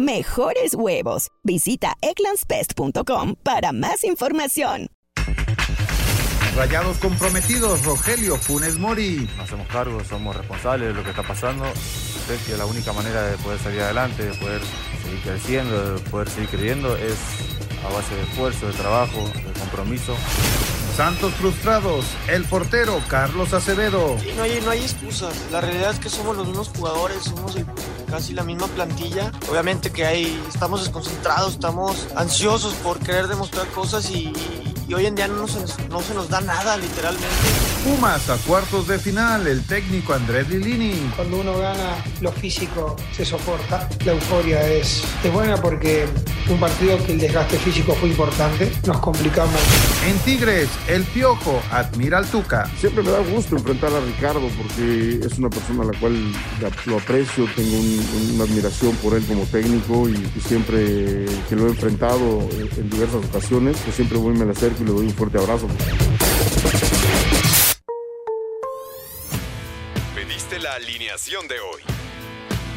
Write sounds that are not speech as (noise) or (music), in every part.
mejores huevos. Visita egglandsbest.com para más información. Rayados comprometidos, Rogelio Funes Mori. Nos hacemos cargo, somos responsables de lo que está pasando. Sé que la única manera de poder salir adelante, de poder seguir creciendo, de poder seguir creyendo es a base de esfuerzo, de trabajo, de compromiso. Santos frustrados, el portero Carlos Acevedo. no, hay, no hay excusas. La realidad es que somos los mismos jugadores, somos casi la misma plantilla. Obviamente que hay, estamos desconcentrados, estamos ansiosos por querer demostrar cosas y, y hoy en día no se, no se nos da nada, literalmente. Pumas a cuartos de final, el técnico Andrés Lilini. Cuando uno gana, lo físico se soporta. La euforia es, es buena porque un partido que el desgaste físico fue importante, nos complicamos. En Tigres, el Piojo admira al Tuca. Siempre me da gusto enfrentar a Ricardo porque es una persona a la cual lo aprecio, tengo una admiración por él como técnico y, siempre que lo he enfrentado en, diversas ocasiones, pues siempre voy me la acerco y le doy un fuerte abrazo. Pediste la alineación de hoy.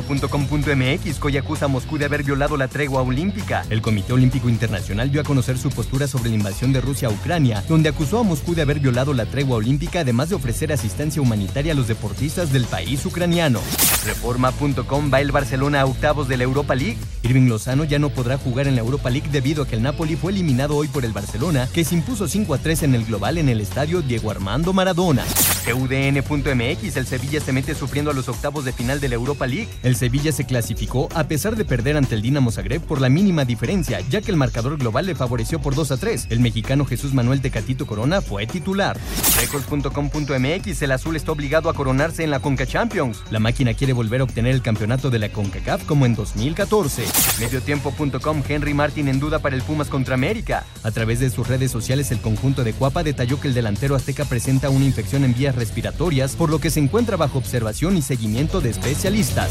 Esto.com.mx Coy acusa a Moscú de haber violado la tregua olímpica. El Comité Olímpico Internacional dio a conocer su postura sobre la invasión de Rusia a Ucrania, donde acusó a Moscú de haber violado la tregua olímpica, además de ofrecer asistencia humanitaria a los deportistas del país ucraniano. Reforma.com va el Barcelona a octavos de la Europa League. Irving Lozano ya no podrá jugar en la Europa League debido a que el Napoli fue eliminado hoy por el Barcelona, que se impuso 5 a 3 en el global en el estadio Diego Armando Maradona. UDN.mx, el Sevilla se mete sufriendo a los octavos de final de la Europa League. Sevilla se clasificó a pesar de perder ante el Dinamo Zagreb por la mínima diferencia, ya que el marcador global le favoreció por 2 a 3. El mexicano Jesús Manuel Tecatito Corona fue titular. Records.com.mx, el azul está obligado a coronarse en la Conca Champions. La máquina quiere volver a obtener el campeonato de la CONCACAF como en 2014. Mediotiempo.com, Henry Martin en duda para el Pumas contra América. A través de sus redes sociales, el conjunto de Cuapa detalló que el delantero azteca presenta una infección en vías respiratorias, por lo que se encuentra bajo observación y seguimiento de especialistas.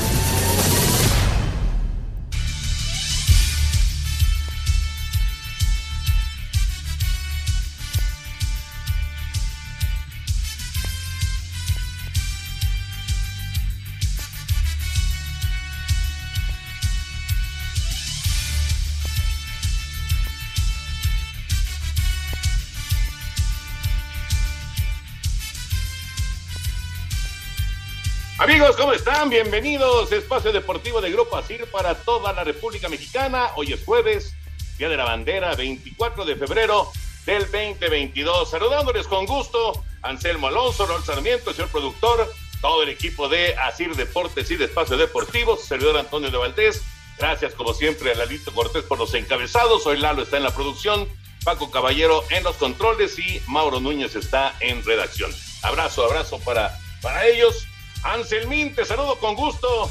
Amigos, ¿cómo están? Bienvenidos. Espacio Deportivo de Grupo ASIR para toda la República Mexicana. Hoy es jueves, Día de la Bandera, 24 de febrero del 2022. Saludándoles con gusto, Anselmo Alonso, Raúl Sarmiento, señor productor, todo el equipo de ASIR Deportes y de Espacio Deportivo, su servidor Antonio de Valdés. Gracias, como siempre, a Lalito Cortés por los encabezados. Hoy Lalo está en la producción, Paco Caballero en los controles y Mauro Núñez está en redacción. Abrazo, abrazo para, para ellos. Anselmín, te saludo con gusto.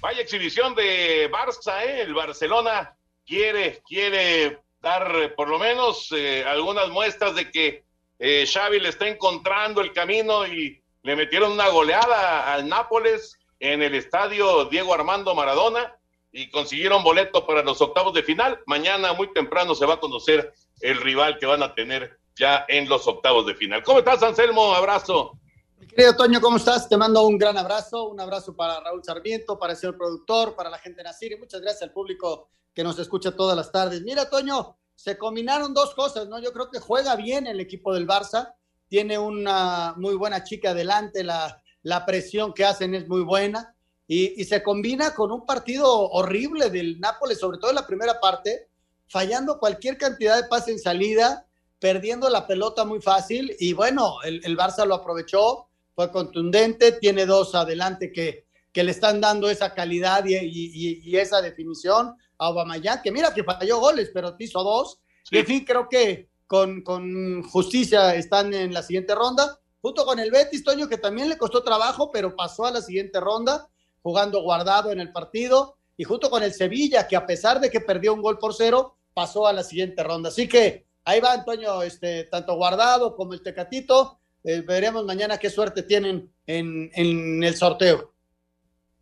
Vaya exhibición de Barça, ¿eh? El Barcelona quiere, quiere dar eh, por lo menos eh, algunas muestras de que Xavi le está encontrando el camino y le metieron una goleada al Nápoles en el estadio Diego Armando Maradona y consiguieron boleto para los octavos de final. Mañana muy temprano se va a conocer el rival que van a tener ya en los octavos de final. ¿Cómo estás, Anselmo? Abrazo. Querido Toño, ¿cómo estás? Te mando un gran abrazo, un abrazo para Raúl Sarmiento, para el señor productor, para la gente de Nacir y muchas gracias al público que nos escucha todas las tardes. Mira, Toño, se combinaron dos cosas, ¿no? Yo creo que juega bien el equipo del Barça, tiene una muy buena chica adelante, la, la presión que hacen es muy buena y, se combina con un partido horrible del Nápoles, sobre todo en la primera parte, fallando cualquier cantidad de pase en salida, perdiendo la pelota muy fácil y bueno, el, el Barça lo aprovechó, fue contundente, tiene dos adelante que, que le están dando esa calidad y, esa definición a Aubameyang, que mira que falló goles, pero hizo dos. Y en fin, creo que con, con, justicia están en la siguiente ronda, junto con el Betis, Toño, que también le costó trabajo, pero pasó a la siguiente ronda jugando guardado en el partido, y junto con el Sevilla, que a pesar de que perdió un gol por cero, pasó a la siguiente ronda. Así que ahí va Antonio, este, tanto guardado como el Tecatito. Eh, veremos mañana qué suerte tienen en, en el sorteo.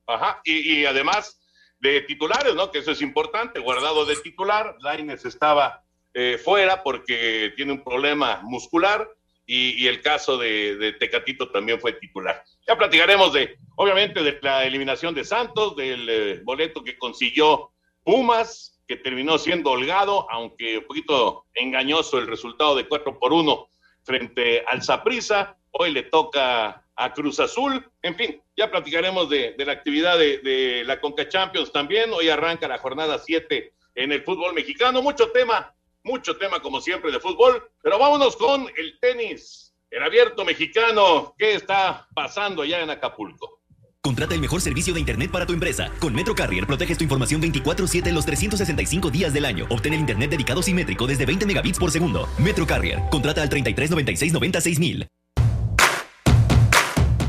Ajá, y, además de titulares, ¿no? Que eso es importante, guardado de titular, Laines estaba eh, fuera porque tiene un problema muscular y, el caso de, Tecatito también fue titular. Ya platicaremos de, obviamente, de la eliminación de Santos, del eh, boleto que consiguió Pumas, que terminó siendo holgado, aunque un poquito engañoso el resultado de 4 por 1 frente al Saprissa. Hoy le toca a Cruz Azul. En fin, ya platicaremos de, la actividad de, de, la Conca Champions también. Hoy arranca la jornada 7 en el fútbol mexicano. Mucho tema mucho tema como siempre de fútbol, pero vámonos con el tenis, el abierto mexicano. ¿Qué está pasando allá en Acapulco? Contrata el mejor servicio de Internet para tu empresa. Con Metro Carrier proteges tu información 24-7 los 365 días del año. Obtén el Internet dedicado simétrico desde 20 megabits por segundo. Metro Carrier. Contrata al 33 96 96 mil.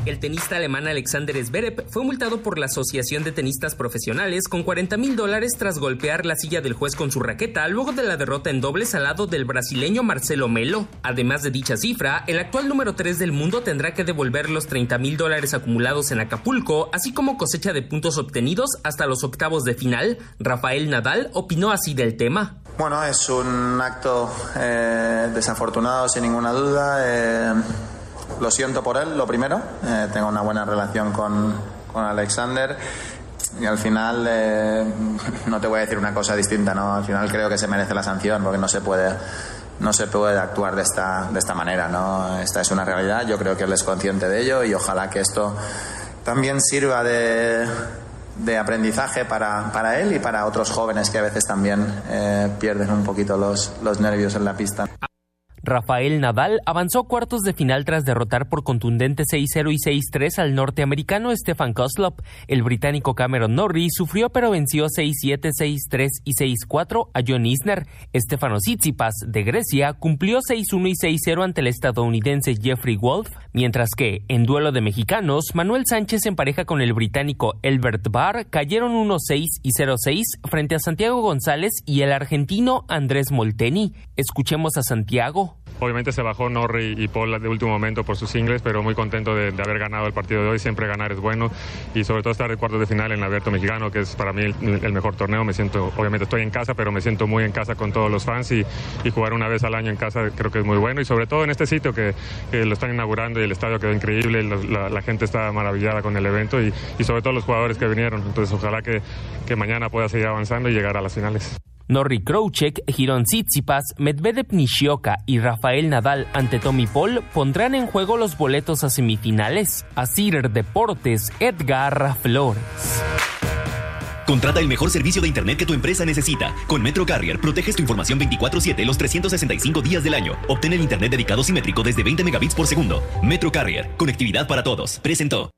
El tenista alemán Alexander Zverev fue multado por la Asociación de Tenistas Profesionales con 40 mil dólares tras golpear la silla del juez con su raqueta luego de la derrota en dobles al lado del brasileño Marcelo Melo. Además de dicha cifra, el actual número 3 del mundo tendrá que devolver los 30 mil dólares acumulados en Acapulco, así como cosecha de puntos obtenidos hasta los octavos de final. Rafael Nadal opinó así del tema. Bueno, es un acto eh, desafortunado sin ninguna duda. Eh lo siento por él, lo primero. Eh, tengo una buena relación con, con Alexander. Y al final, eh, (laughs) no te voy a decir una cosa distinta, ¿no? Al final creo que se merece la sanción porque no se puede, no se puede actuar de esta, de esta manera, ¿no? Esta es una realidad, yo creo que él es consciente de ello y ojalá que esto también sirva de, de aprendizaje para, para, él y para otros jóvenes que a veces también eh, pierden un poquito los, los nervios en la pista. Rafael Nadal avanzó cuartos de final tras derrotar por contundente 6-0 y 6-3 al norteamericano Stefan Koslov. El británico Cameron Norrie sufrió pero venció 6-7, 6-3 y 6-4 a John Isner. Stefano Tsitsipas de Grecia cumplió 6-1 y 6-0 ante el estadounidense Jeffrey Wolf, mientras que, en duelo de mexicanos, Manuel Sánchez en pareja con el británico Elbert Barr cayeron 1-6 y 0-6 frente a Santiago González y el argentino Andrés Molteni. Escuchemos a Santiago. Obviamente se bajó Norri y Paul de último momento por sus singles, pero muy contento de, haber ganado el partido de hoy. Siempre ganar es bueno y sobre todo estar en cuartos de final en el Abierto Mexicano, que es para mí el, mejor torneo. Me siento, obviamente estoy en casa, pero me siento muy en casa con todos los fans y, jugar una vez al año en casa creo que es muy bueno y sobre todo en este sitio que, lo están inaugurando y el estadio quedó increíble, la, gente está maravillada con el evento y, sobre todo los jugadores que vinieron. Entonces ojalá que mañana pueda seguir avanzando y llegar a las finales. Norri Krouchek, Giron Tsitsipas, Medvedev Nishioka y Rafael Nadal ante Tommy Paul pondrán en juego los boletos a semifinales. Asir Deportes, Edgar Flores. Contrata el mejor servicio de Internet que tu empresa necesita. Con Metro Carrier proteges tu información 24-7 los 365 días del año. Obtén el Internet dedicado simétrico desde 20 megabits por segundo. Metro Carrier, conectividad para todos. Presentó.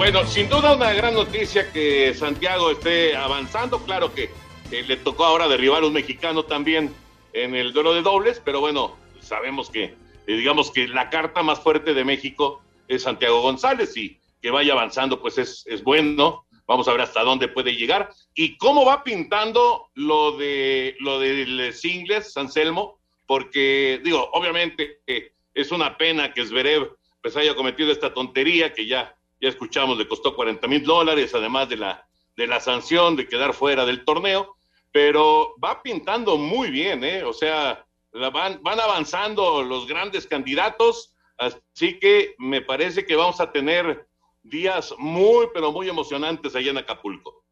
Bueno, sin duda una gran noticia que Santiago esté avanzando. Claro que le tocó ahora derribar a un mexicano también en el duelo de dobles, pero bueno, sabemos que, eh, digamos que la carta más fuerte de México es Santiago González y que vaya avanzando, pues es, es bueno. Vamos a ver hasta dónde puede llegar y cómo va pintando lo de lo del singles, Anselmo, porque digo, obviamente eh, es una pena que Zverev pues haya cometido esta tontería que ya ya escuchamos, le costó 40 mil dólares, además de la, de la sanción de quedar fuera del torneo, pero va pintando muy bien, ¿eh? O sea, van, van avanzando los grandes candidatos, así que me parece que vamos a tener días muy, pero muy emocionantes allá en Acapulco.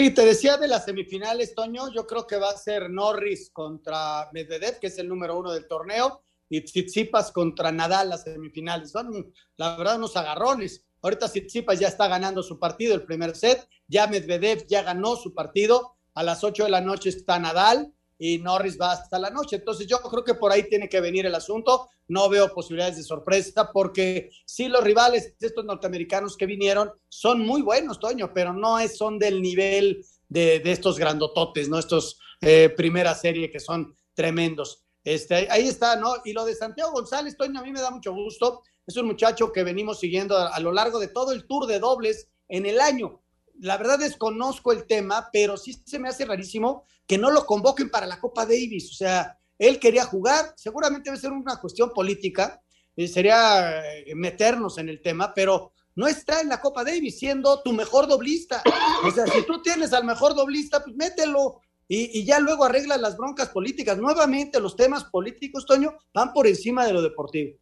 Y te decía de las semifinales, Toño, yo creo que va a ser Norris contra Medvedev, que es el número uno del torneo, y Tsitsipas contra Nadal las semifinales. Son, la verdad, unos agarrones. Ahorita Tsitsipas ya está ganando su partido, el primer set. Ya Medvedev ya ganó su partido. A las 8 de la noche está Nadal y Norris va hasta la noche. Entonces yo creo que por ahí tiene que venir el asunto. No veo posibilidades de sorpresa porque sí los rivales, estos norteamericanos que vinieron, son muy buenos, Toño, pero no son del nivel de, de estos grandototes, ¿no? Estos eh, primera serie que son tremendos. Este, ahí está, ¿no? Y lo de Santiago González, Toño, a mí me da mucho gusto. Es un muchacho que venimos siguiendo a, lo largo de todo el tour de dobles en el año. La verdad desconozco el tema, pero sí se me hace rarísimo que no lo convoquen para la Copa Davis. O sea, él quería jugar, seguramente debe ser una cuestión política, eh, sería eh, meternos en el tema, pero no está en la Copa Davis siendo tu mejor doblista. O sea, si tú tienes al mejor doblista, pues mételo. Y, y ya luego arregla las broncas políticas. Nuevamente los temas políticos, Toño, van por encima de lo deportivo.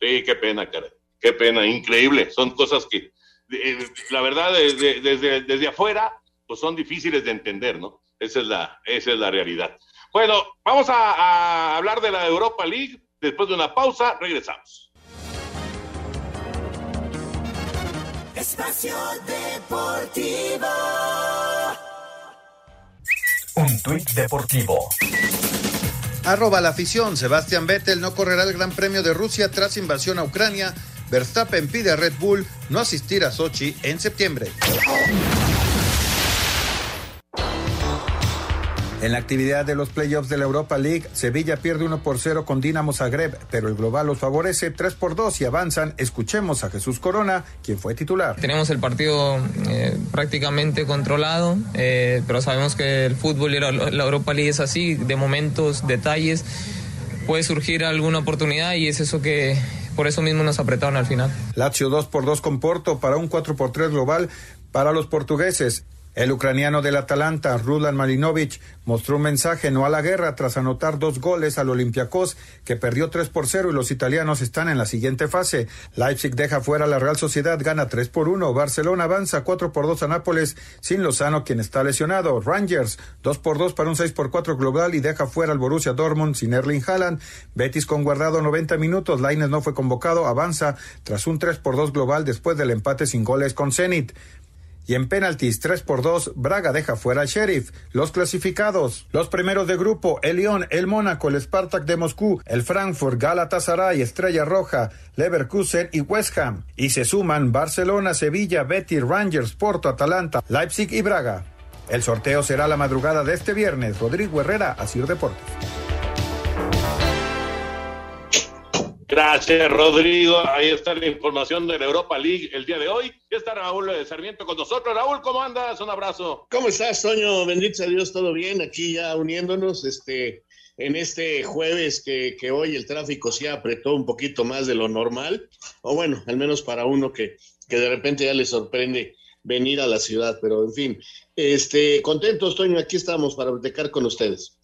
Sí, qué pena, cara. Qué pena, increíble. Son cosas que, eh, la verdad, desde, desde, desde afuera, pues son difíciles de entender, ¿no? Esa es la, esa es la realidad. Bueno, vamos a, a hablar de la Europa League. Después de una pausa, regresamos. Espacio Deportivo. Un tuit deportivo. Arroba la afición. Sebastián Vettel no correrá el Gran Premio de Rusia tras invasión a Ucrania. Verstappen pide a Red Bull no asistir a Sochi en septiembre. En la actividad de los playoffs de la Europa League, Sevilla pierde 1 por 0 con Dinamo Zagreb, pero el global los favorece 3 por 2 y avanzan. Escuchemos a Jesús Corona, quien fue titular. Tenemos el partido eh, prácticamente controlado, eh, pero sabemos que el fútbol y la, la Europa League es así, de momentos, detalles, puede surgir alguna oportunidad y es eso que, por eso mismo nos apretaron al final. Lazio 2 por 2 con Porto para un 4 por 3 global para los portugueses. El ucraniano del Atalanta, Rudan Malinovic, mostró un mensaje no a la guerra tras anotar dos goles al Olympiacos, que perdió 3 por 0 y los italianos están en la siguiente fase. Leipzig deja fuera a la Real Sociedad, gana 3 por 1. Barcelona avanza 4 por 2 a Nápoles, sin Lozano, quien está lesionado. Rangers 2 por 2 para un 6 por 4 global y deja fuera al Borussia Dortmund sin Erling Haaland. Betis con guardado 90 minutos, Laines no fue convocado, avanza tras un 3 por 2 global después del empate sin goles con Zenit. Y en penaltis 3 por 2, Braga deja fuera al Sheriff. Los clasificados, los primeros de grupo, el Lyon, el Mónaco, el Spartak de Moscú, el Frankfurt, Galatasaray, Estrella Roja, Leverkusen y West Ham. Y se suman Barcelona, Sevilla, Betis, Rangers, Porto, Atalanta, Leipzig y Braga. El sorteo será la madrugada de este viernes. Rodrigo Herrera, Asir Deportes. Gracias, Rodrigo. Ahí está la información de la Europa League el día de hoy. Ya está Raúl Sarmiento con nosotros. Raúl, ¿cómo andas? Un abrazo. ¿Cómo estás, Toño? Bendito sea Dios, todo bien. Aquí ya uniéndonos este, en este jueves que, que hoy el tráfico se apretó un poquito más de lo normal. O bueno, al menos para uno que, que de repente ya le sorprende venir a la ciudad. Pero en fin, este, contentos, Toño. Aquí estamos para platicar con ustedes.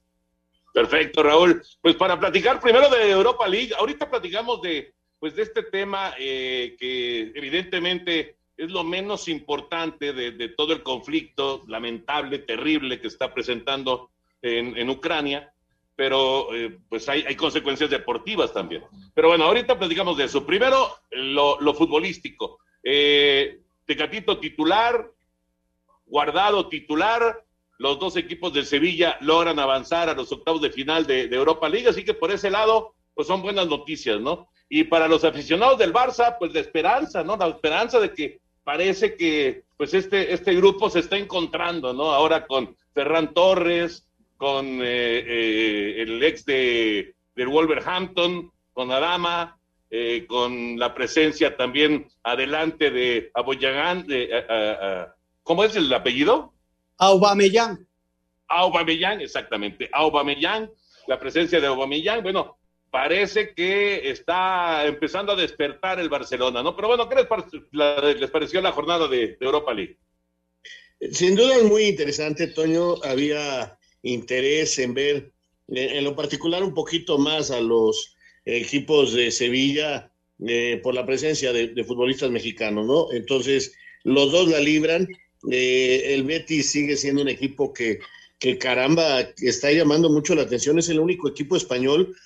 Perfecto, Raúl. Pues para platicar primero de Europa League, ahorita platicamos de, pues de este tema eh, que evidentemente es lo menos importante de, todo el conflicto lamentable, terrible que está presentando en, Ucrania, pero eh, pues hay, consecuencias deportivas también. Pero bueno, ahorita platicamos de eso. Primero, lo, lo futbolístico. Eh, Tecatito titular, guardado titular, los dos equipos de Sevilla logran avanzar a los octavos de final de, Europa League, así que por ese lado, pues son buenas noticias, ¿no? Y para los aficionados del Barça, pues la esperanza, ¿no? La esperanza de que parece que pues este, este grupo se está encontrando, ¿no? Ahora con Ferran Torres, con eh, eh, el ex de, del Wolverhampton, con Adama, eh, con la presencia también adelante de Aboyagán, de, ¿cómo es el apellido? Aubameyang. Aubameyang, exactamente. Aubameyang, la presencia de Aubameyang, bueno, parece que está empezando a despertar el Barcelona, ¿no? Pero bueno, ¿qué les, les pareció la jornada de, de, Europa League? Sin duda es muy interesante, Toño. Había interés en ver, en lo particular, un poquito más a los equipos de Sevilla eh, por la presencia de, de futbolistas mexicanos, ¿no? Entonces, los dos la libran eh, el Betis sigue siendo un equipo que, que, caramba, está llamando mucho la atención. Es el único equipo español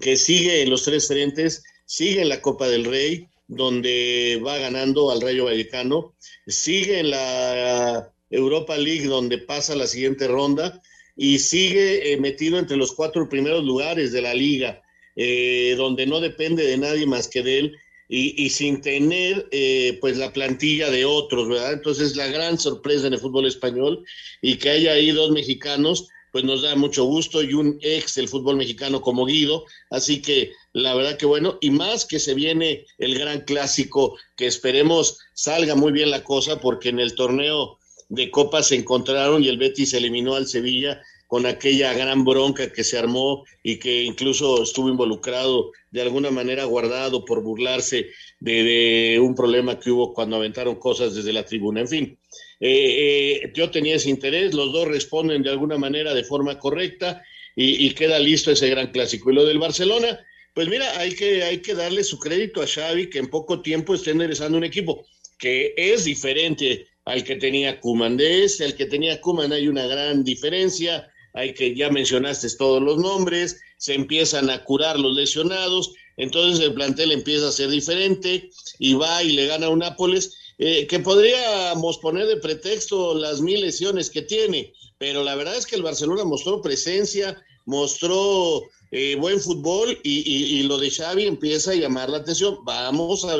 que sigue en los tres frentes, sigue en la Copa del Rey, donde va ganando al Rayo Vallecano, sigue en la Europa League, donde pasa la siguiente ronda, y sigue eh, metido entre los cuatro primeros lugares de la liga, eh, donde no depende de nadie más que de él y, sin tener eh, pues la plantilla de otros, ¿verdad? Entonces la gran sorpresa en el fútbol español y que haya ahí dos mexicanos, pues nos da mucho gusto y un ex del fútbol mexicano como Guido, así que la verdad que bueno, y más que se viene el gran clásico, que esperemos salga muy bien la cosa, porque en el torneo de Copa se encontraron y el Betis eliminó al Sevilla con aquella gran bronca que se armó y que incluso estuvo involucrado de alguna manera guardado por burlarse de, un problema que hubo cuando aventaron cosas desde la tribuna. En fin, eh, eh, yo tenía ese interés, los dos responden de alguna manera de forma correcta y, queda listo ese gran clásico. Y lo del Barcelona, pues mira, hay que, hay que darle su crédito a Xavi que en poco tiempo está enderezando un equipo que es diferente al que tenía Kuman. De ese, al que tenía Kuman hay una gran diferencia hay que, ya mencionaste todos los nombres, se empiezan a curar los lesionados, entonces el plantel empieza a ser diferente y va y le gana a un Nápoles, eh, que podríamos poner de pretexto las mil lesiones que tiene, pero la verdad es que el Barcelona mostró presencia, mostró eh, buen fútbol y, y, lo de Xavi empieza a llamar la atención. Vamos a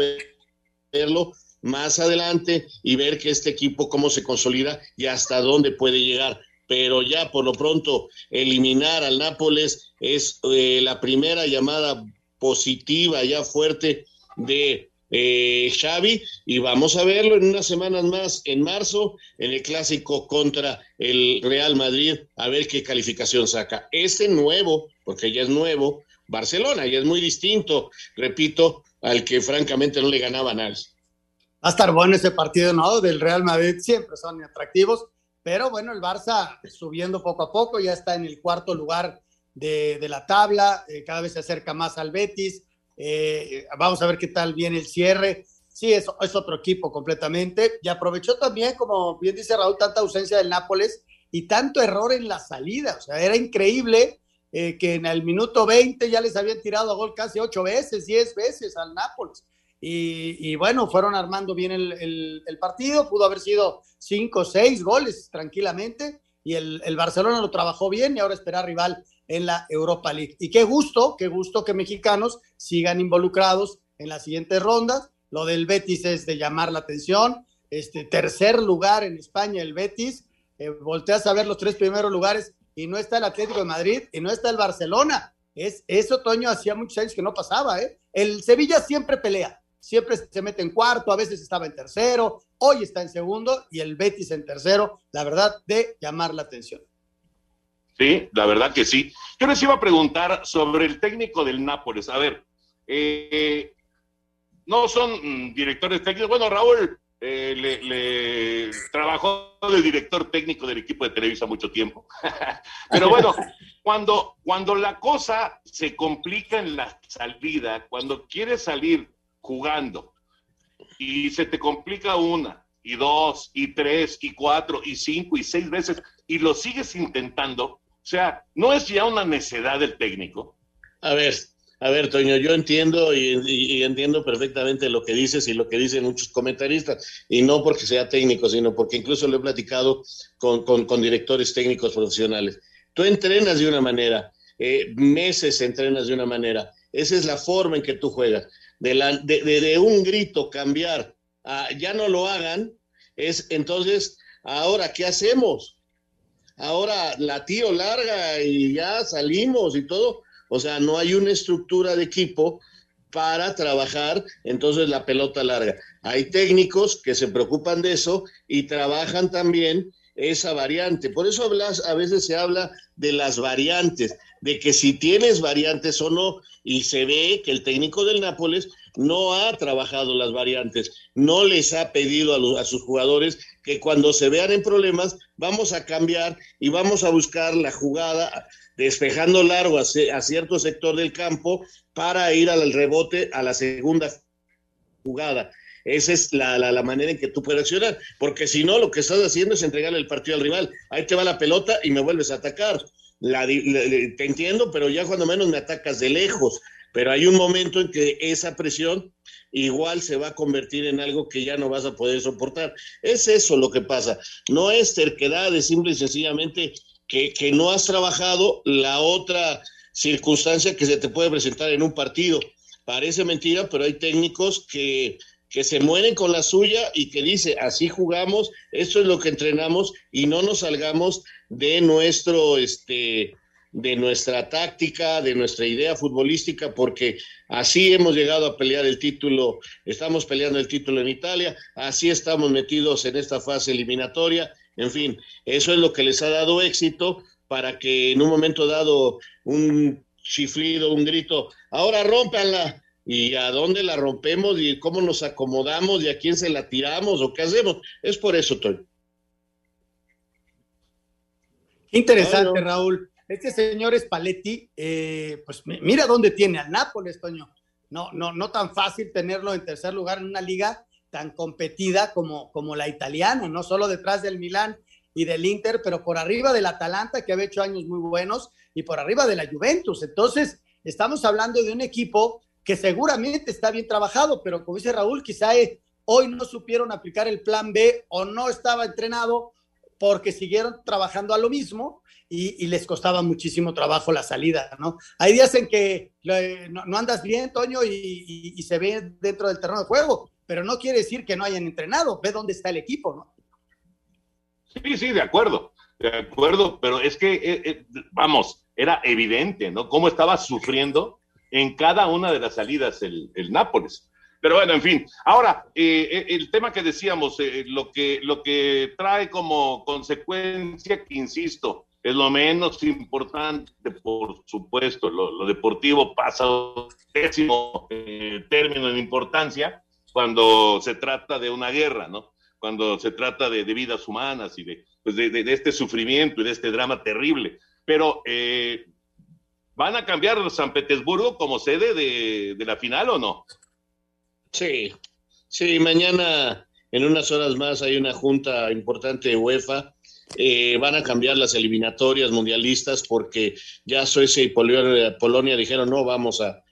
verlo más adelante y ver que este equipo cómo se consolida y hasta dónde puede llegar pero ya por lo pronto eliminar al Nápoles es eh, la primera llamada positiva ya fuerte de eh, Xavi y vamos a verlo en unas semanas más en marzo en el clásico contra el Real Madrid a ver qué calificación saca. Este nuevo, porque ya es nuevo, Barcelona, ya es muy distinto, repito, al que francamente no le ganaba nadie. Va a estar bueno ese partido, ¿no? Del Real Madrid, siempre son atractivos pero bueno, el Barça subiendo poco a poco, ya está en el cuarto lugar de, la tabla, eh, cada vez se acerca más al Betis. Eh, vamos a ver qué tal viene el cierre. Sí, es, es otro equipo completamente. Y aprovechó también, como bien dice Raúl, tanta ausencia del Nápoles y tanto error en la salida. O sea, era increíble eh, que en el minuto 20 ya les habían tirado a gol casi ocho veces, diez veces al Nápoles. Y, bueno, fueron armando bien el, partido, pudo haber sido cinco o seis goles tranquilamente, y el, Barcelona lo trabajó bien y ahora espera rival en la Europa League. Y qué gusto, qué gusto que mexicanos sigan involucrados en las siguientes rondas. Lo del Betis es de llamar la atención. Este tercer lugar en España, el Betis. Eh, volteas a ver los tres primeros lugares y no está el Atlético de Madrid y no está el Barcelona. Es, eso, Toño, hacía muchos años que no pasaba. ¿eh? El Sevilla siempre pelea, siempre se mete en cuarto, a veces estaba en tercero, hoy está en segundo y el Betis en tercero, la verdad, de llamar la atención. Sí, la verdad que sí. Yo les iba a preguntar sobre el técnico del Nápoles. A ver, eh, no son mm, directores técnicos. Bueno, Raúl eh, le, trabajó de director técnico del equipo de Televisa mucho tiempo. (laughs) Pero bueno, cuando, cuando la cosa se complica en la salida, cuando quiere salir jugando y se te complica una y dos y tres y cuatro y cinco y seis veces y lo sigues intentando, o sea, ¿no es ya una necedad del técnico? A ver, a ver, Toño, yo entiendo y, entiendo perfectamente lo que dices y lo que dicen muchos comentaristas, y no porque sea técnico, sino porque incluso lo he platicado con, con, directores técnicos profesionales. Tú entrenas de una manera, eh, meses entrenas de una manera, esa es la forma en que tú juegas de, un grito cambiar a ya no lo hagan, es entonces, ahora, ¿qué hacemos? Ahora la tío larga y ya salimos y todo. O sea, no hay una estructura de equipo para trabajar entonces la pelota larga. Hay técnicos que se preocupan de eso y trabajan también esa variante. Por eso hablas, a veces se habla de las variantes, de que si tienes variantes o no, y se ve que el técnico del Nápoles no ha trabajado las variantes, no les ha pedido a, sus jugadores que cuando se vean en problemas, vamos a cambiar y vamos a buscar la jugada despejando largo a cierto sector del campo para ir al rebote a la segunda jugada. Esa es la, la, manera en que tú puedes accionar, porque si no, lo que estás haciendo es entregarle el partido al rival. Ahí te va la pelota y me vuelves a atacar. te entiendo, pero ya cuando menos me atacas de lejos. Pero hay un momento en que esa presión igual se va a convertir en algo que ya no vas a poder soportar. Es eso lo que pasa. No es terquedad, es simple y sencillamente que, que no has trabajado la otra circunstancia que se te puede presentar en un partido. Parece mentira, pero hay técnicos que, que se mueren con la suya y que dice, así jugamos, esto es lo que entrenamos y no nos salgamos de nuestro, este, de nuestra táctica, de nuestra idea futbolística, porque así hemos llegado a pelear el título, estamos peleando el título en Italia, así estamos metidos en esta fase eliminatoria, en fin, eso es lo que les ha dado éxito para que en un momento dado un chiflido, un grito, ahora rompanla, y a dónde la rompemos y cómo nos acomodamos y a quién se la tiramos o qué hacemos. Es por eso, Toño. Interesante, Raúl. Este señor Spalletti, eh, pues mira dónde tiene al Nápoles, Toño. No, no, no tan fácil tenerlo en tercer lugar en una liga tan competida como, como la italiana, no solo detrás del Milán y del Inter, pero por arriba del Atalanta, que ha hecho años muy buenos, y por arriba de la Juventus. Entonces, estamos hablando de un equipo que seguramente está bien trabajado, pero como dice Raúl, quizá eh, hoy no supieron aplicar el plan B o no estaba entrenado porque siguieron trabajando a lo mismo y, les costaba muchísimo trabajo la salida, ¿no? Hay días en que eh, no, andas bien, Toño, y, se ve dentro del terreno de juego, pero no quiere decir que no hayan entrenado, ve dónde está el equipo, ¿no? Sí, sí, de acuerdo, de acuerdo, pero es que, eh, vamos, era evidente, ¿no? Cómo estaba sufriendo en cada una de las salidas el, Nápoles. Pero bueno, en fin. Ahora, eh, eh, el tema que decíamos, eh, lo, que, lo que trae como consecuencia, que insisto, es lo menos importante, por supuesto, lo, deportivo pasa décimo término en importancia cuando se trata de una guerra, ¿no? Cuando se trata de, vidas humanas y de, pues de, de, este sufrimiento y de este drama terrible. Pero ¿Van a cambiar San Petersburgo como sede de, la final o no? Sí, sí, mañana en unas horas más hay una junta importante de UEFA. Eh, van a cambiar las eliminatorias mundialistas porque ya Suecia y Polonia, dijeron no vamos a,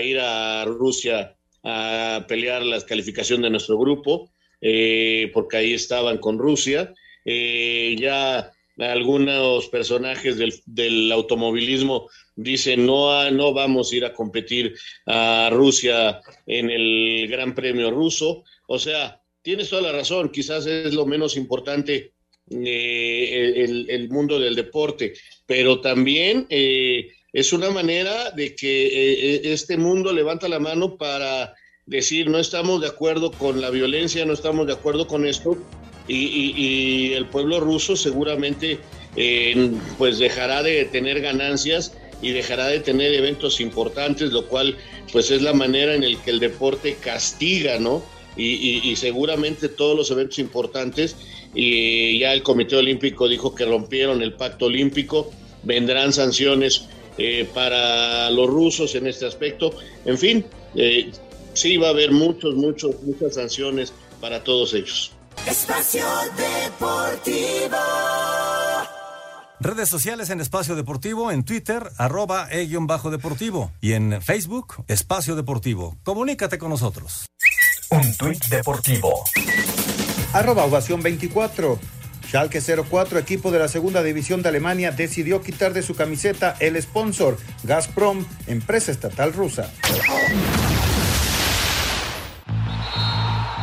ir a Rusia a pelear la calificación de nuestro grupo, eh, porque ahí estaban con Rusia. Eh, ya algunos personajes del, del, automovilismo dicen no, no vamos a ir a competir a Rusia en el Gran Premio ruso. O sea, tienes toda la razón, quizás es lo menos importante eh, el, mundo del deporte, pero también eh, es una manera de que eh, este mundo levanta la mano para decir no estamos de acuerdo con la violencia, no estamos de acuerdo con esto, y, el pueblo ruso seguramente pues dejará de tener ganancias y dejará de tener eventos importantes, lo cual pues es la manera en el que el deporte castiga, ¿no? Y, seguramente todos los eventos importantes, y ya el Comité Olímpico dijo que rompieron el pacto olímpico, vendrán sanciones eh, para los rusos en este aspecto, en fin, eh, sí va a haber muchos, muchos, muchas sanciones para todos ellos. Espacio Deportivo. Redes sociales en Espacio Deportivo, en Twitter, arroba e-deportivo y en Facebook, Espacio Deportivo. Comunícate con nosotros. Un tuit deportivo. Arroba Ovación 24. Schalke 04, equipo de la segunda división de Alemania, decidió quitar de su camiseta el sponsor Gazprom, empresa estatal rusa.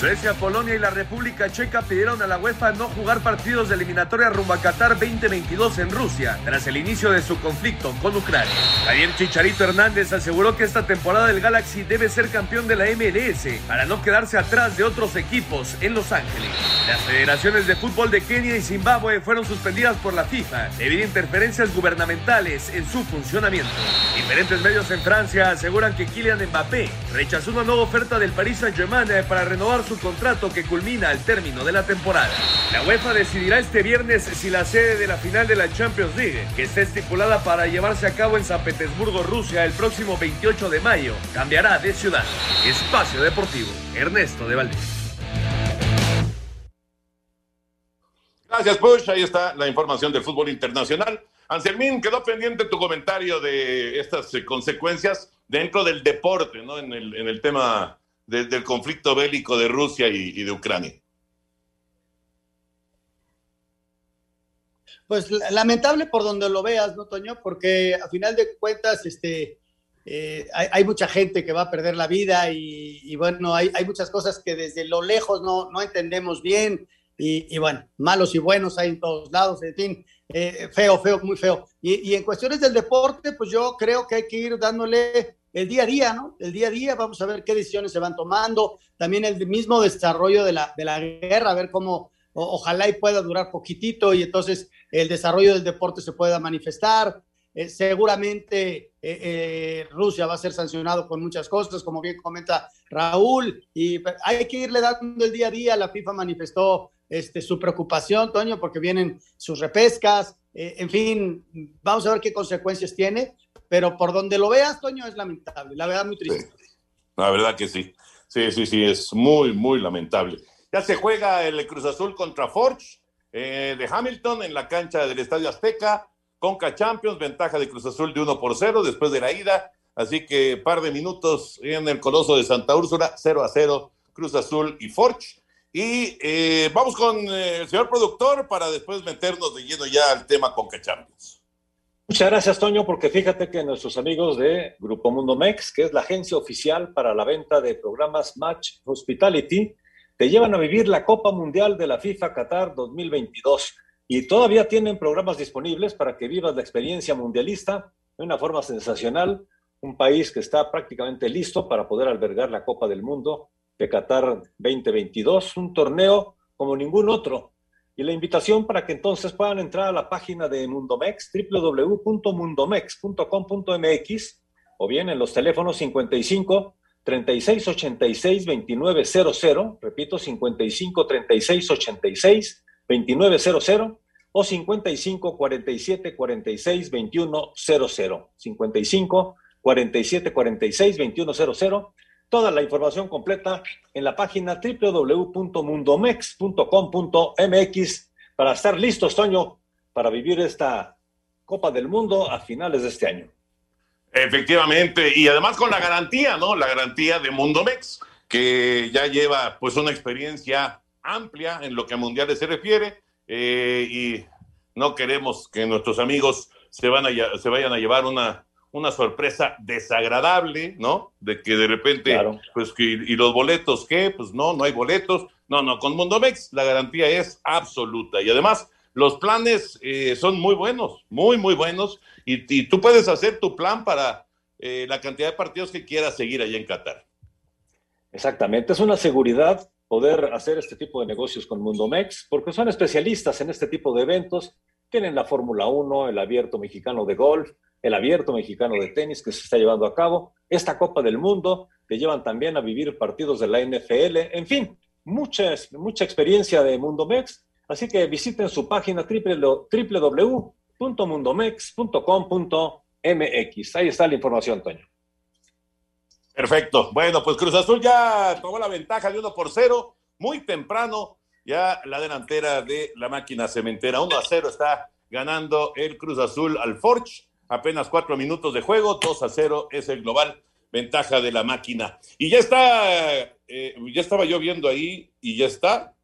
Suecia, Polonia y la República Checa pidieron a la UEFA no jugar partidos de eliminatoria rumbo a Qatar 2022 en Rusia, tras el inicio de su conflicto con Ucrania. Javier Chicharito Hernández aseguró que esta temporada del Galaxy debe ser campeón de la MLS para no quedarse atrás de otros equipos en Los Ángeles. Las federaciones de fútbol de Kenia y Zimbabue fueron suspendidas por la FIFA debido a interferencias gubernamentales en su funcionamiento. Diferentes medios en Francia aseguran que Kylian Mbappé rechazó una nueva oferta del Paris Saint-Germain para renovar su contrato que culmina al término de la temporada. La UEFA decidirá este viernes si la sede de la final de la Champions League, que está estipulada para llevarse a cabo en San Petersburgo, Rusia, el próximo 28 de mayo, cambiará de ciudad. Espacio Deportivo, Ernesto de Valdés. Gracias, Push. Ahí está la información del fútbol internacional. Anselmín, quedó pendiente tu comentario de estas eh, consecuencias dentro del deporte, ¿no? En el, en el tema del conflicto bélico de Rusia y, de Ucrania. Pues lamentable por donde lo veas, ¿no, Toño? Porque a final de cuentas, este, eh, hay, mucha gente que va a perder la vida y, bueno, hay, hay, muchas cosas que desde lo lejos no, no entendemos bien y, bueno, malos y buenos hay en todos lados, en fin, eh, feo, feo, muy feo. Y, y, en cuestiones del deporte, pues yo creo que hay que ir dándole el día a día, ¿no? El día a día, vamos a ver qué decisiones se van tomando, también el mismo desarrollo de la, de la guerra, a ver cómo, ojalá y pueda durar poquitito y entonces el desarrollo del deporte se pueda manifestar. Eh, seguramente eh, eh, Rusia va a ser sancionado con muchas cosas, como bien comenta Raúl, y hay que irle dando el día a día. La FIFA manifestó este, su preocupación, Toño, porque vienen sus repescas, en fin, vamos a ver qué consecuencias tiene, pero por donde lo veas, Toño, es lamentable, la verdad muy triste. La verdad que sí, sí, sí, sí, es muy, muy lamentable. Ya se juega el Cruz Azul contra Forge eh, de Hamilton en la cancha del Estadio Azteca, Conca Champions, ventaja de Cruz Azul de 1 por 0 después de la ida, así que par de minutos en el Coloso de Santa Úrsula, 0 a 0, Cruz Azul y Forge. Y eh, vamos con eh, el señor productor para después meternos de lleno ya al tema Conca Champions. Muchas gracias, Toño, porque fíjate que nuestros amigos de Grupo Mundo Mex, que es la agencia oficial para la venta de programas Match Hospitality, te llevan a vivir la Copa Mundial de la FIFA Qatar 2022 y todavía tienen programas disponibles para que vivas la experiencia mundialista de una forma sensacional, un país que está prácticamente listo para poder albergar la Copa del Mundo de Qatar 2022, un torneo como ningún otro y la invitación para que entonces puedan entrar a la página de Mundomex, www.mundomex.com.mx, o bien en los teléfonos 55 36 86 2900, repito, 55 36 86 2900, o 55 47 46 2100, 55 47 46 2100 Toda la información completa en la página www.mundomex.com.mx para estar listos, Toño, para vivir esta Copa del Mundo a finales de este año. Efectivamente, y además con la garantía, ¿no? La garantía de Mundomex, que ya lleva pues una experiencia amplia en lo que a mundiales se refiere eh, y no queremos que nuestros amigos se, van a, se vayan a llevar una una sorpresa desagradable, ¿no? De que de repente, pues, que, ¿y los boletos qué? Pues no, no hay boletos. No, no, con Mundomex la garantía es absoluta. Y además, los planes eh, son muy buenos, muy, muy buenos. Y, tú puedes hacer tu plan para eh, la cantidad de partidos que quieras seguir allá en Qatar. Exactamente, es una seguridad poder hacer este tipo de negocios con Mundomex, porque son especialistas en este tipo de eventos. Tienen la Fórmula 1, el abierto mexicano de golf, el abierto mexicano de tenis que se está llevando a cabo, esta Copa del Mundo, que llevan también a vivir partidos de la NFL, en fin, mucha, mucha experiencia de Mundomex, así que visiten su página www.mundomex.com.mx. Ahí está la información, Toño. Perfecto. Bueno, pues Cruz Azul ya tomó la ventaja de uno por cero, muy temprano, ya la delantera de la máquina cementera, 1 a 0 está ganando el Cruz Azul al Forge apenas cuatro minutos de juego, 2 a 0 es el global, ventaja de la máquina. Y ya está, eh, ya estaba yo viendo ahí y ya está,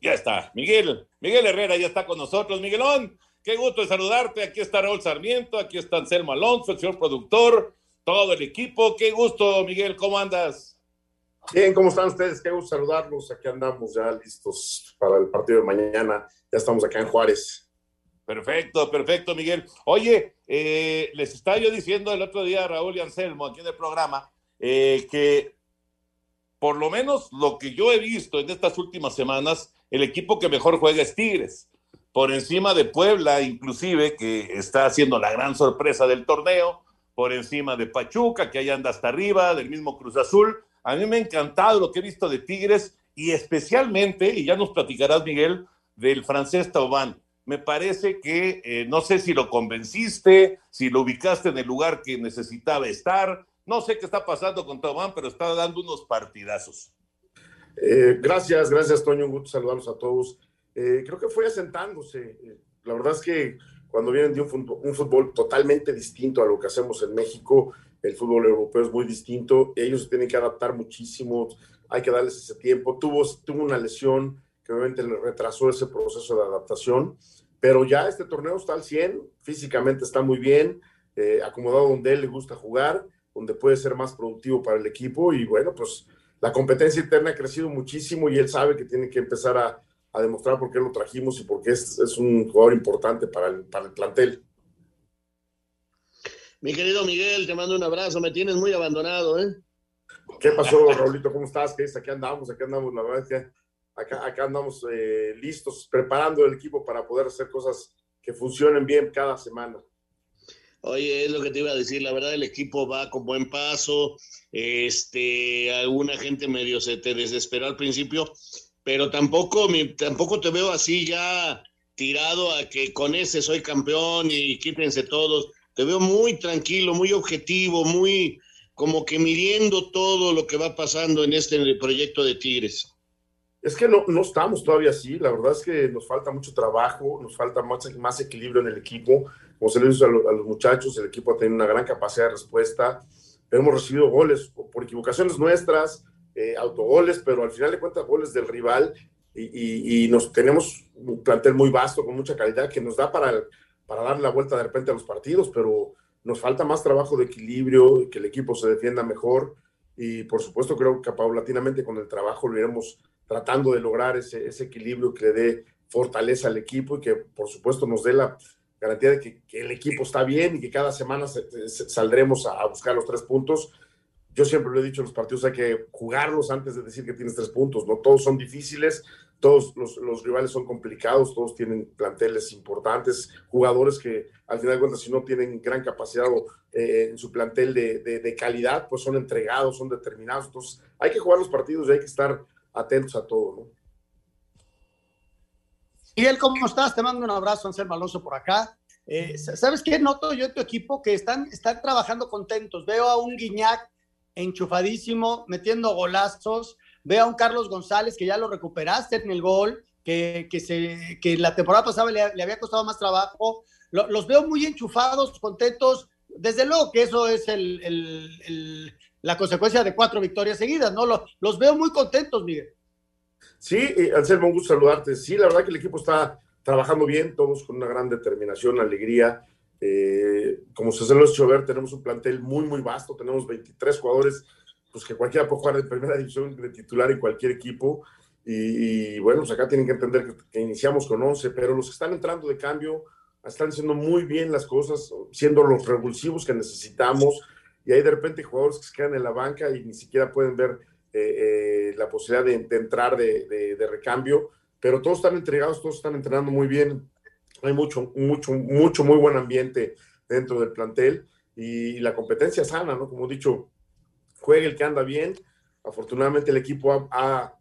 ya está. Miguel, Miguel Herrera ya está con nosotros. Miguelón, qué gusto de saludarte. Aquí está Raúl Sarmiento, aquí está Anselmo Alonso, el señor productor, todo el equipo. Qué gusto, Miguel, ¿cómo andas? Bien, ¿cómo están ustedes? Qué gusto saludarlos. Aquí andamos ya listos para el partido de mañana. Ya estamos acá en Juárez. Perfecto, perfecto, Miguel. Oye, eh, les estaba yo diciendo el otro día a Raúl y Anselmo aquí en el programa eh, que por lo menos lo que yo he visto en estas últimas semanas, el equipo que mejor juega es Tigres, por encima de Puebla, inclusive, que está haciendo la gran sorpresa del torneo, por encima de Pachuca, que ahí anda hasta arriba, del mismo Cruz Azul. A mí me ha encantado lo que he visto de Tigres y especialmente, y ya nos platicarás, Miguel, del francés Taubán me parece que eh, no sé si lo convenciste, si lo ubicaste en el lugar que necesitaba estar. No sé qué está pasando con Tomán, pero está dando unos partidazos. Eh, gracias, gracias, Toño. Un gusto saludarlos a todos. eh, creo que fue asentándose. La verdad es que cuando vienen de un fútbol, totalmente distinto a lo que hacemos en México, el fútbol europeo es muy distinto, ellos se tienen que adaptar muchísimo, hay que darles ese tiempo. Tuvo, tuvo una lesión que obviamente le retrasó ese proceso de adaptación, pero ya este torneo está al 100, físicamente está muy bien, eh, acomodado donde él le gusta jugar, donde puede ser más productivo para el equipo y bueno, pues la competencia interna ha crecido muchísimo y él sabe que tiene que empezar a, a demostrar por qué lo trajimos y por qué es, es un jugador importante para el, para el plantel. Mi querido Miguel, te mando un abrazo, me tienes muy abandonado, ¿eh? ¿Qué pasó, Raulito? ¿Cómo estás? ¿Qué es? Aquí andamos, aquí andamos, la verdad es que acá, acá andamos eh, listos, preparando el equipo para poder hacer cosas que funcionen bien cada semana. Oye, es lo que te iba a decir, la verdad el equipo va con buen paso, este, alguna gente medio se te desesperó al principio, pero tampoco, tampoco te veo así ya tirado a que con ese soy campeón y quítense todos, te veo muy tranquilo, muy objetivo, muy como que midiendo todo lo que va pasando en este proyecto de Tigres. Es que no, no estamos todavía así, la verdad es que nos falta mucho trabajo, nos falta más, más equilibrio en el equipo, como se le dice a, los muchachos, el equipo ha tenido una gran capacidad de respuesta, hemos recibido goles por equivocaciones nuestras, eh, autogoles, pero al final de cuentas goles del rival. Y, y, nos tenemos un plantel muy vasto, con mucha calidad, que nos da para, para darle la vuelta de repente a los partidos, pero nos falta más trabajo de equilibrio, que el equipo se defienda mejor. Y por supuesto creo que paulatinamente con el trabajo lo iremos tratando de lograr ese, ese equilibrio que le dé fortaleza al equipo y que por supuesto nos dé la garantía de que, el equipo está bien y que cada semana saldremos a, buscar los tres puntos. Yo siempre lo he dicho en los partidos, hay que jugarlos antes de decir que tienes tres puntos, ¿no? Todos son difíciles, todos los, los, rivales son complicados, todos tienen planteles importantes, jugadores que al final de cuentas si no tienen gran capacidad eh, en su plantel de, de, de, calidad, pues son entregados, son determinados. Entonces hay que jugar los partidos y hay que estar atentos a todo, ¿no? Miguel, ¿cómo estás? Te mando un abrazo, Anselmo Alonso, por acá. Eh, ¿Sabes qué? Noto yo en tu equipo que están, están trabajando contentos. Veo a un Guiñac enchufadísimo, metiendo golazos. Veo a un Carlos González que ya lo recuperaste en el gol, que, que, se, que la temporada pasada le, había costado más trabajo. Lo, los veo muy enchufados, contentos. Desde luego que eso es el, el, la consecuencia de cuatro victorias seguidas, ¿no? Los, los veo muy contentos, Miguel. Sí, eh, Anselmo, un gusto saludarte. Sí, la verdad que el equipo está trabajando bien, todos con una gran determinación, alegría. Eh, como se lo ha hecho ver, tenemos un plantel muy, muy vasto. Tenemos 23 jugadores, pues que cualquiera puede jugar de primera división de titular en cualquier equipo. Y, bueno, pues acá tienen que entender que, que, iniciamos con 11, pero los que están entrando de cambio están haciendo muy bien las cosas, siendo los revulsivos que necesitamos. Y hay de repente jugadores que se quedan en la banca y ni siquiera pueden ver eh, eh, la posibilidad de, entrar de, recambio, pero todos están entregados, todos están entrenando muy bien, hay mucho, mucho, mucho, muy buen ambiente dentro del plantel y la competencia sana, ¿no? Como he dicho, juegue el que anda bien, afortunadamente el equipo ha, ha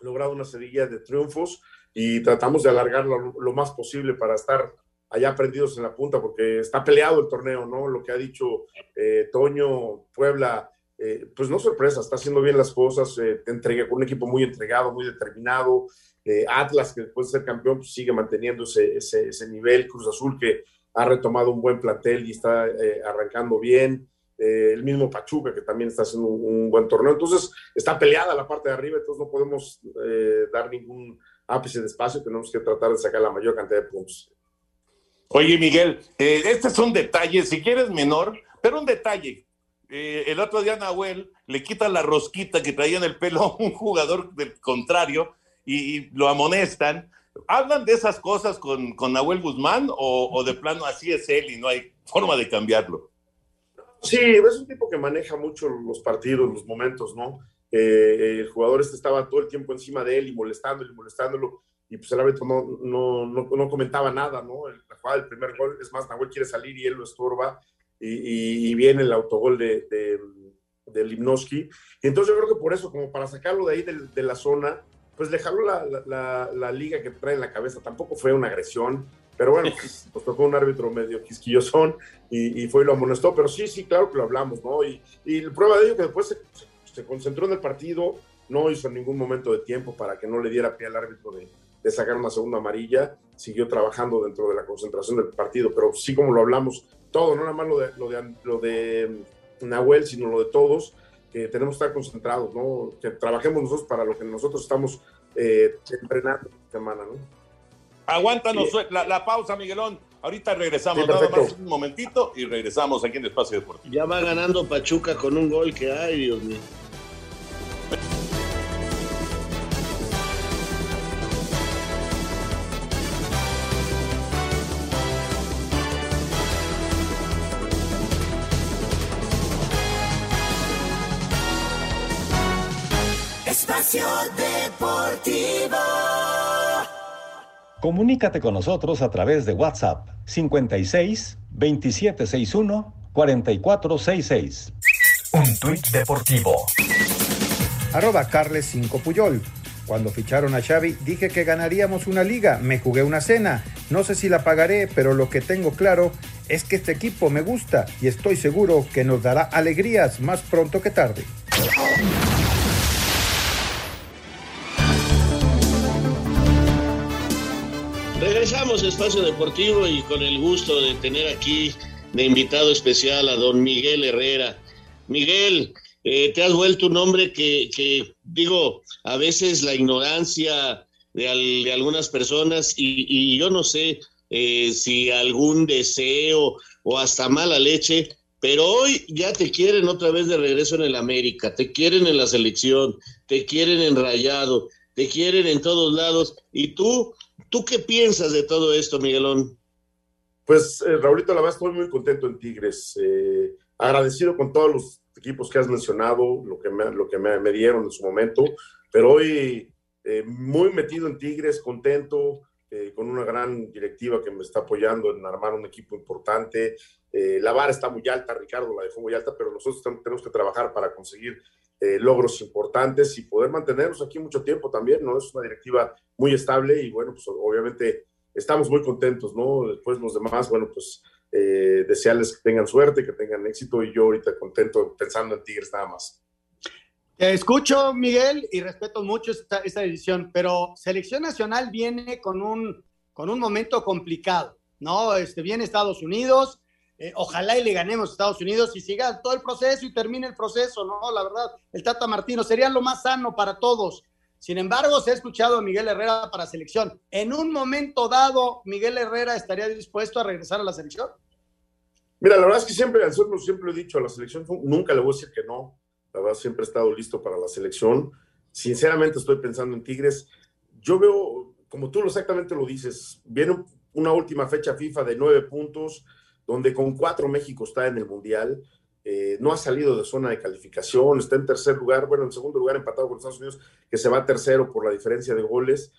logrado una serie de triunfos y tratamos de alargarlo lo, lo más posible para estar allá prendidos en la punta, porque está peleado el torneo, ¿no? Lo que ha dicho eh, Toño, Puebla, eh, pues no sorpresa, está haciendo bien las cosas, eh, entrega con un equipo muy entregado, muy determinado. Eh, Atlas, que después de ser campeón, pues sigue manteniendo ese, nivel. Cruz Azul, que ha retomado un buen plantel y está arrancando bien. el mismo Pachuca, que también está haciendo un, un, buen torneo. Entonces, está peleada la parte de arriba, entonces no podemos dar ningún ápice de espacio, tenemos que tratar de sacar la mayor cantidad de puntos. Oye, Miguel, este es un detalle, si quieres menor, pero un detalle eh, el otro día Nahuel le quita la rosquita que traía en el pelo a un jugador del contrario y, lo amonestan. ¿Hablan de esas cosas con, con Nahuel Guzmán o, o, de plano así es él y no hay forma de cambiarlo? Sí, es un tipo que maneja mucho los partidos, los momentos, ¿no? Eh, el jugador este estaba todo el tiempo encima de él y molestándolo y molestándolo y pues el árbitro no, no, no, no comentaba nada, ¿no? La jugada del primer gol, es más, Nahuel quiere salir y él lo estorba y, y, viene el autogol de, de, de Limnoski. Y entonces yo creo que por eso, como para sacarlo de ahí de, de la zona, pues le jaló la, la, la, liga que trae en la cabeza. Tampoco fue una agresión, pero bueno, pues, (laughs) tocó un árbitro medio quisquillosón y, y, fue y lo amonestó. Pero sí, sí, claro que lo hablamos, ¿no? Y, y prueba de ello que después se, se, concentró en el partido, no hizo ningún momento de tiempo para que no le diera pie al árbitro de, de sacar una segunda amarilla, siguió trabajando dentro de la concentración del partido, pero sí como lo hablamos, todo, no nada más lo de, lo de, lo de Nahuel, sino lo de todos, que tenemos que estar concentrados, ¿no? Que trabajemos nosotros para lo que nosotros estamos eh, entrenando esta semana, ¿no? Aguántanos la, la, pausa, Miguelón. Ahorita regresamos, nada más un momentito y regresamos aquí en Espacio Deportivo. Ya va ganando Pachuca con un gol que hay, Dios mío. Comunícate con nosotros a través de WhatsApp 56 2761 4466. Un tuit deportivo. Arroba Carles 5 Puyol. Cuando ficharon a Xavi dije que ganaríamos una liga, me jugué una cena. No sé si la pagaré, pero lo que tengo claro es que este equipo me gusta y estoy seguro que nos dará alegrías más pronto que tarde. Regresamos a Espacio Deportivo y con el gusto de tener aquí de invitado especial a don Miguel Herrera. Miguel, eh, te has vuelto un hombre que, digo, a veces la ignorancia de, al, de algunas personas y, y, yo no sé eh, si algún deseo o hasta mala leche, pero hoy ya te quieren otra vez de regreso en el América, te quieren en la selección, te quieren en Rayado, te quieren en todos lados y tú ¿Tú qué piensas de todo esto, Miguelón? Pues, eh, Raulito, la verdad estoy muy contento en Tigres. Eh, agradecido con todos los equipos que has mencionado, lo que me, lo que me, dieron en su momento, pero hoy eh, muy metido en Tigres, contento, eh, con una gran directiva que me está apoyando en armar un equipo importante. La vara está muy alta, Ricardo la dejó muy alta, pero nosotros tenemos que trabajar para conseguir eh, logros importantes y poder mantenernos aquí mucho tiempo también, ¿no? Es una directiva muy estable y bueno, pues obviamente estamos muy contentos, ¿no? Después los demás, bueno, pues eh, desearles que tengan suerte, que tengan éxito y yo ahorita contento pensando en Tigres nada más. Te escucho, Miguel, y respeto mucho esta, esta decisión, pero Selección Nacional viene con un, con un momento complicado, ¿no? Este, viene Estados Unidos, eh, ojalá y le ganemos a Estados Unidos y siga todo el proceso y termine el proceso, ¿no? La verdad, el Tata Martino sería lo más sano para todos. Sin embargo, se ha escuchado a Miguel Herrera para selección. ¿En un momento dado, Miguel Herrera estaría dispuesto a regresar a la selección? Mira, la verdad es que siempre, siempre he dicho a la selección, nunca le voy a decir que no. La verdad, siempre he estado listo para la selección. Sinceramente, estoy pensando en Tigres. Yo veo, como tú exactamente lo dices, viene una última fecha FIFA de nueve puntos donde con cuatro México está en el Mundial, eh, no ha salido de zona de calificación, está en tercer lugar, bueno, en segundo lugar empatado con Estados Unidos, que se va tercero por la diferencia de goles,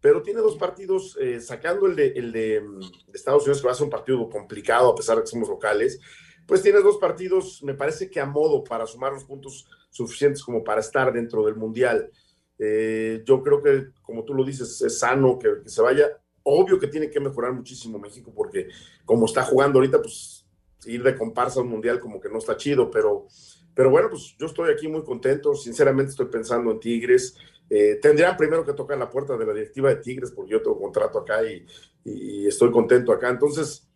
pero tiene dos partidos, eh, sacando el, de, el mm, de, Estados Unidos, que va a ser un partido complicado a pesar de que somos locales, pues tiene dos partidos, me parece que a modo para sumar los puntos suficientes como para estar dentro del Mundial. Eh, yo creo que, como tú lo dices, es sano que se vaya Obvio que tiene que mejorar muchísimo México porque como está jugando ahorita, pues ir de comparsa a un mundial como que no está chido, pero, pero bueno, pues yo estoy aquí muy contento, sinceramente estoy pensando en Tigres. Eh, tendrían primero que tocar la puerta de la directiva de Tigres porque yo tengo contrato acá y, y estoy contento acá. Entonces,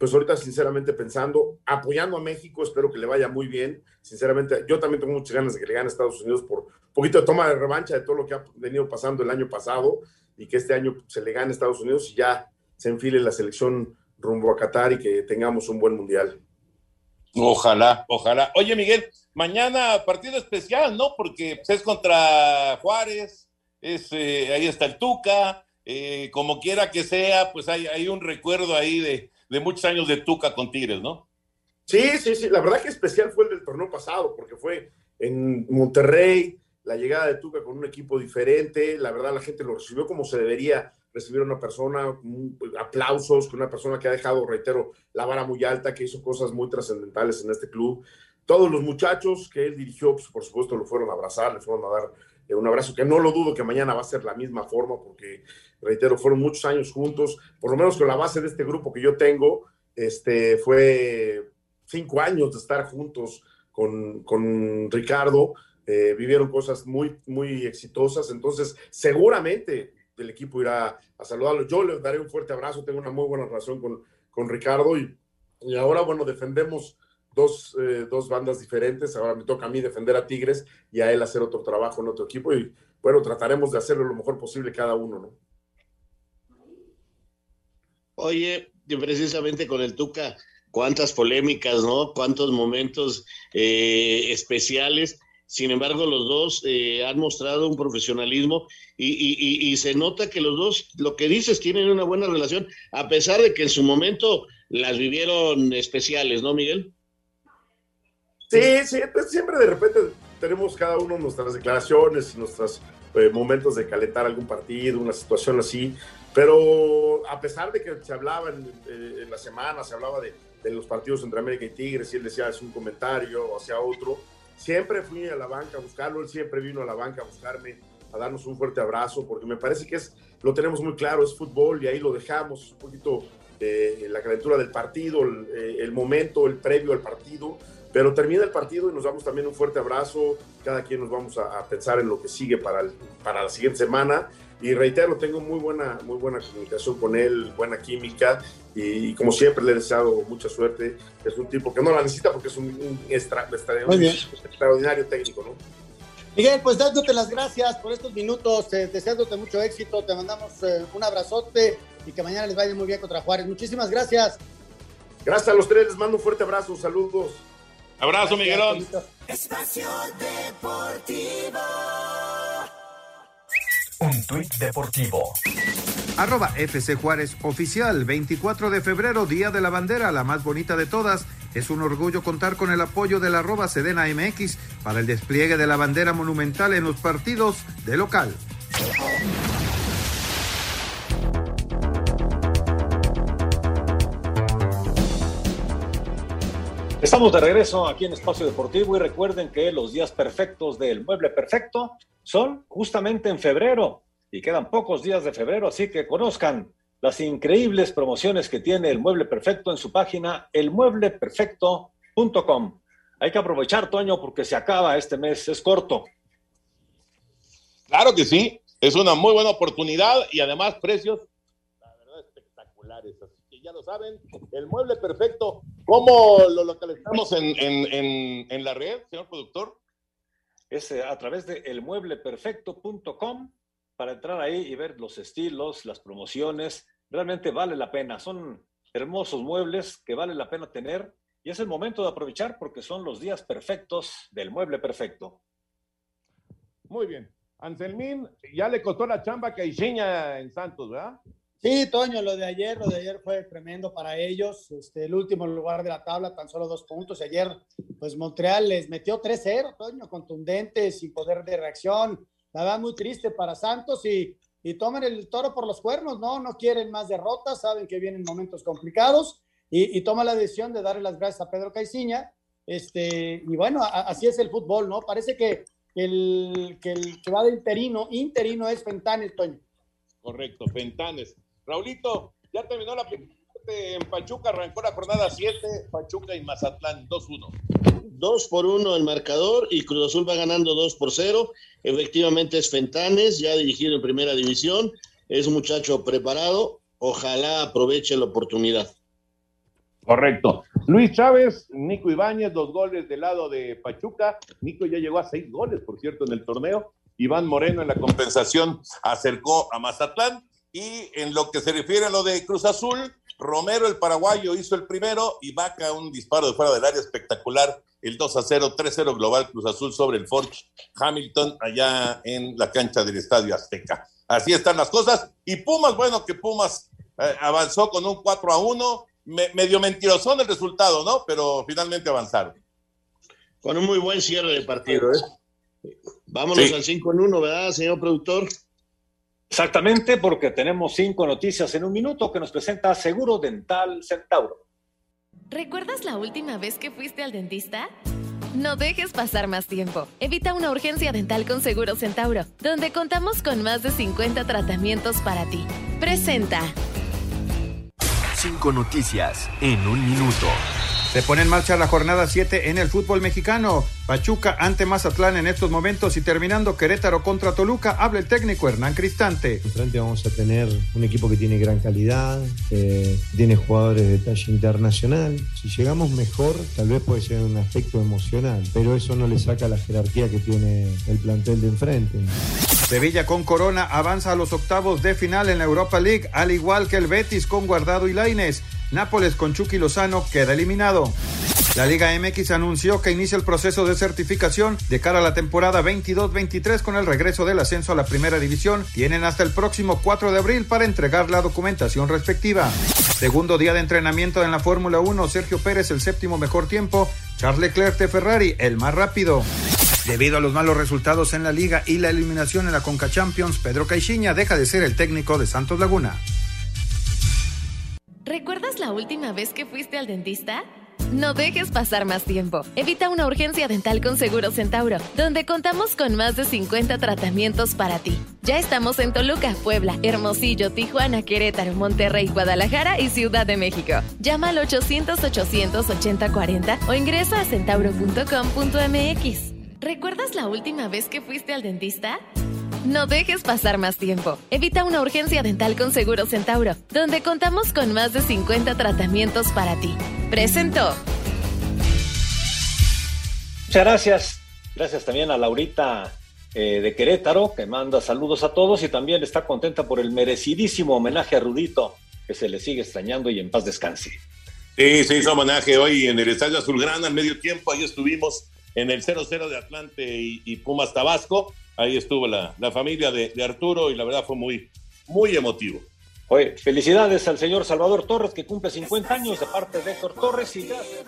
pues ahorita sinceramente pensando, apoyando a México, espero que le vaya muy bien. Sinceramente, yo también tengo muchas ganas de que le gane a Estados Unidos por un poquito de toma de revancha de todo lo que ha venido pasando el año pasado y que este año se le gane a Estados Unidos y ya se enfile la selección rumbo a Qatar y que tengamos un buen mundial. Ojalá, ojalá. Oye, Miguel, mañana partido especial, ¿no? Porque es contra Juárez, es, eh, ahí está el Tuca, eh, como quiera que sea, pues hay, hay un recuerdo ahí de, de, muchos años de Tuca con Tigres, ¿no? Sí, sí, sí. La verdad que especial fue el del torneo pasado, porque fue en Monterrey, la llegada de Tuca con un equipo diferente, la verdad la gente lo recibió como se debería recibir a una persona, aplausos, con una persona que ha dejado, reitero, la vara muy alta, que hizo cosas muy trascendentales en este club. Todos los muchachos que él dirigió, pues, por supuesto, lo fueron a abrazar, le fueron a dar eh, un abrazo, que no lo dudo que mañana va a ser la misma forma, porque, reitero, fueron muchos años juntos, por lo menos con la base de este grupo que yo tengo, este, fue cinco años de estar juntos con, con Ricardo, eh, vivieron cosas muy, muy exitosas, entonces seguramente el equipo irá a saludarlo. Yo le daré un fuerte abrazo, tengo una muy buena relación con, con Ricardo y, y ahora, bueno, defendemos dos, eh, dos bandas diferentes. Ahora me toca a mí defender a Tigres y a él hacer otro trabajo en otro equipo y bueno, trataremos de hacerlo lo mejor posible cada uno, ¿no? Oye, precisamente con el Tuca, cuántas polémicas, ¿no? Cuántos momentos eh, especiales. Sin embargo, los dos eh, han mostrado un profesionalismo y, se nota que los dos, lo que dices, tienen una buena relación, a pesar de que en su momento las vivieron especiales, ¿no, Miguel? Sí, sí, pues siempre de repente tenemos cada uno nuestras declaraciones, nuestros eh, momentos de calentar algún partido, una situación así, pero a pesar de que se hablaba en, eh, la semana, se hablaba de, los partidos entre América y Tigres, y él decía es un comentario hacia otro, siempre fui a la banca a buscarlo, él siempre vino a la banca a buscarme, a darnos un fuerte abrazo, porque me parece que es, lo tenemos muy claro, es fútbol y ahí lo dejamos un poquito la calentura del partido, eh, el momento, el previo al partido, pero termina el partido y nos damos también un fuerte abrazo. Cada quien nos vamos a, a pensar en lo que sigue para, el, para la siguiente semana. Y reitero, tengo muy buena, muy buena comunicación con él, buena química. Y, y como siempre, le he deseado mucha suerte. Es un tipo que no la necesita porque es un, un, extra, extra, un extraordinario técnico, ¿no? Miguel, pues dándote las gracias por estos minutos, eh, deseándote mucho éxito, te mandamos eh, un abrazote y que mañana les vaya muy bien contra Juárez. Muchísimas gracias. Gracias a los tres, les mando un fuerte abrazo, saludos. Abrazo, Miguelón. Espacio Deportivo. Un tuit deportivo. Arroba FC Juárez Oficial, 24 de febrero, Día de la Bandera, la más bonita de todas. Es un orgullo contar con el apoyo de la arroba Sedena MX para el despliegue de la bandera monumental en los partidos de local. Estamos de regreso aquí en Espacio Deportivo y recuerden que los días perfectos del Mueble Perfecto son justamente en febrero y quedan pocos días de febrero, así que conozcan las increíbles promociones que tiene el Mueble Perfecto en su página elmuebleperfecto.com. Hay que aprovechar, Toño, porque se acaba este mes, es corto. Claro que sí, es una muy buena oportunidad y además precios, la verdad, espectaculares. Así ya lo saben, el Mueble Perfecto, ¿cómo lo localizamos en, en, en, en la red, señor productor? Es eh, a través de elmuebleperfecto.com para entrar ahí y ver los estilos, las promociones. Realmente vale la pena. Son hermosos muebles que vale la pena tener y es el momento de aprovechar porque son los días perfectos del mueble perfecto. Muy bien. Anselmín, ya le costó la chamba que Caixinha en Santos, ¿verdad? Sí, Toño, lo de ayer, lo de ayer fue tremendo para ellos. Este, el último lugar de la tabla, tan solo dos puntos. Ayer, pues Montreal les metió 3-0, Toño, contundente, sin poder de reacción. La verdad, muy triste para Santos y, y toman el toro por los cuernos, ¿no? No quieren más derrotas, saben que vienen momentos complicados y, y toma la decisión de darle las gracias a Pedro Caiciña. Este, y bueno, así es el fútbol, ¿no? Parece que el, que el que va de interino, interino es Fentanes, Toño. Correcto, Fentanes. Raulito, ya terminó la primera parte en Pachuca, arrancó la jornada 7, Pachuca y Mazatlán 2-1. 2 por 1 el marcador y Cruz Azul va ganando 2 por 0. Efectivamente es Fentanes, ya dirigido en primera división, es un muchacho preparado, ojalá aproveche la oportunidad. Correcto. Luis Chávez, Nico Ibáñez, dos goles del lado de Pachuca. Nico ya llegó a seis goles, por cierto, en el torneo. Iván Moreno en la compensación acercó a Mazatlán. Y en lo que se refiere a lo de Cruz Azul, Romero, el paraguayo, hizo el primero y Vaca un disparo de fuera del área espectacular. El 2 a 0, 3-0 global Cruz Azul sobre el Forge Hamilton allá en la cancha del Estadio Azteca. Así están las cosas. Y Pumas, bueno, que Pumas eh, avanzó con un 4 a 1. Me, medio mentiroso el resultado, ¿no? Pero finalmente avanzaron. Con un muy buen cierre de partido, ¿eh? Vámonos sí. al 5 en 1, ¿verdad, señor productor? Exactamente, porque tenemos cinco noticias en un minuto que nos presenta Seguro Dental Centauro. ¿Recuerdas la última vez que fuiste al dentista? No dejes pasar más tiempo. Evita una urgencia dental con Seguro Centauro, donde contamos con más de 50 tratamientos para ti. Presenta. Cinco noticias en un minuto. Se pone en marcha la jornada 7 en el fútbol mexicano. Pachuca ante Mazatlán en estos momentos y terminando Querétaro contra Toluca, habla el técnico Hernán Cristante. Frente vamos a tener un equipo que tiene gran calidad, tiene jugadores de talla internacional. Si llegamos mejor, tal vez puede ser un aspecto emocional, pero eso no le saca la jerarquía que tiene el plantel de enfrente. Sevilla con Corona avanza a los octavos de final en la Europa League, al igual que el Betis con Guardado y Laines. Nápoles con Chucky Lozano queda eliminado. La Liga MX anunció que inicia el proceso de certificación de cara a la temporada 22-23 con el regreso del ascenso a la primera división. Tienen hasta el próximo 4 de abril para entregar la documentación respectiva. Segundo día de entrenamiento en la Fórmula 1, Sergio Pérez el séptimo mejor tiempo, Charles Leclerc de Ferrari el más rápido. Debido a los malos resultados en la liga y la eliminación en la Conca Champions, Pedro Caixinha deja de ser el técnico de Santos Laguna. ¿Recuerdas la última vez que fuiste al dentista? No dejes pasar más tiempo. Evita una urgencia dental con Seguro Centauro, donde contamos con más de 50 tratamientos para ti. Ya estamos en Toluca, Puebla, Hermosillo, Tijuana, Querétaro, Monterrey, Guadalajara y Ciudad de México. Llama al 800-800-8040 o ingresa a centauro.com.mx. ¿Recuerdas la última vez que fuiste al dentista? No dejes pasar más tiempo. Evita una urgencia dental con Seguro Centauro, donde contamos con más de 50 tratamientos para ti. Presento. Muchas gracias. Gracias también a Laurita eh, de Querétaro, que manda saludos a todos y también está contenta por el merecidísimo homenaje a Rudito, que se le sigue extrañando y en paz descanse. Sí, se hizo homenaje hoy en el Estadio Azulgrana, al medio tiempo. Ahí estuvimos en el 0-0 de Atlante y, y, Pumas Tabasco. Ahí estuvo la, la familia de, Arturo y la verdad fue muy, muy emotivo. Oye, felicidades al señor Salvador Torres que cumple 50 años de parte de Héctor Torres y gracias.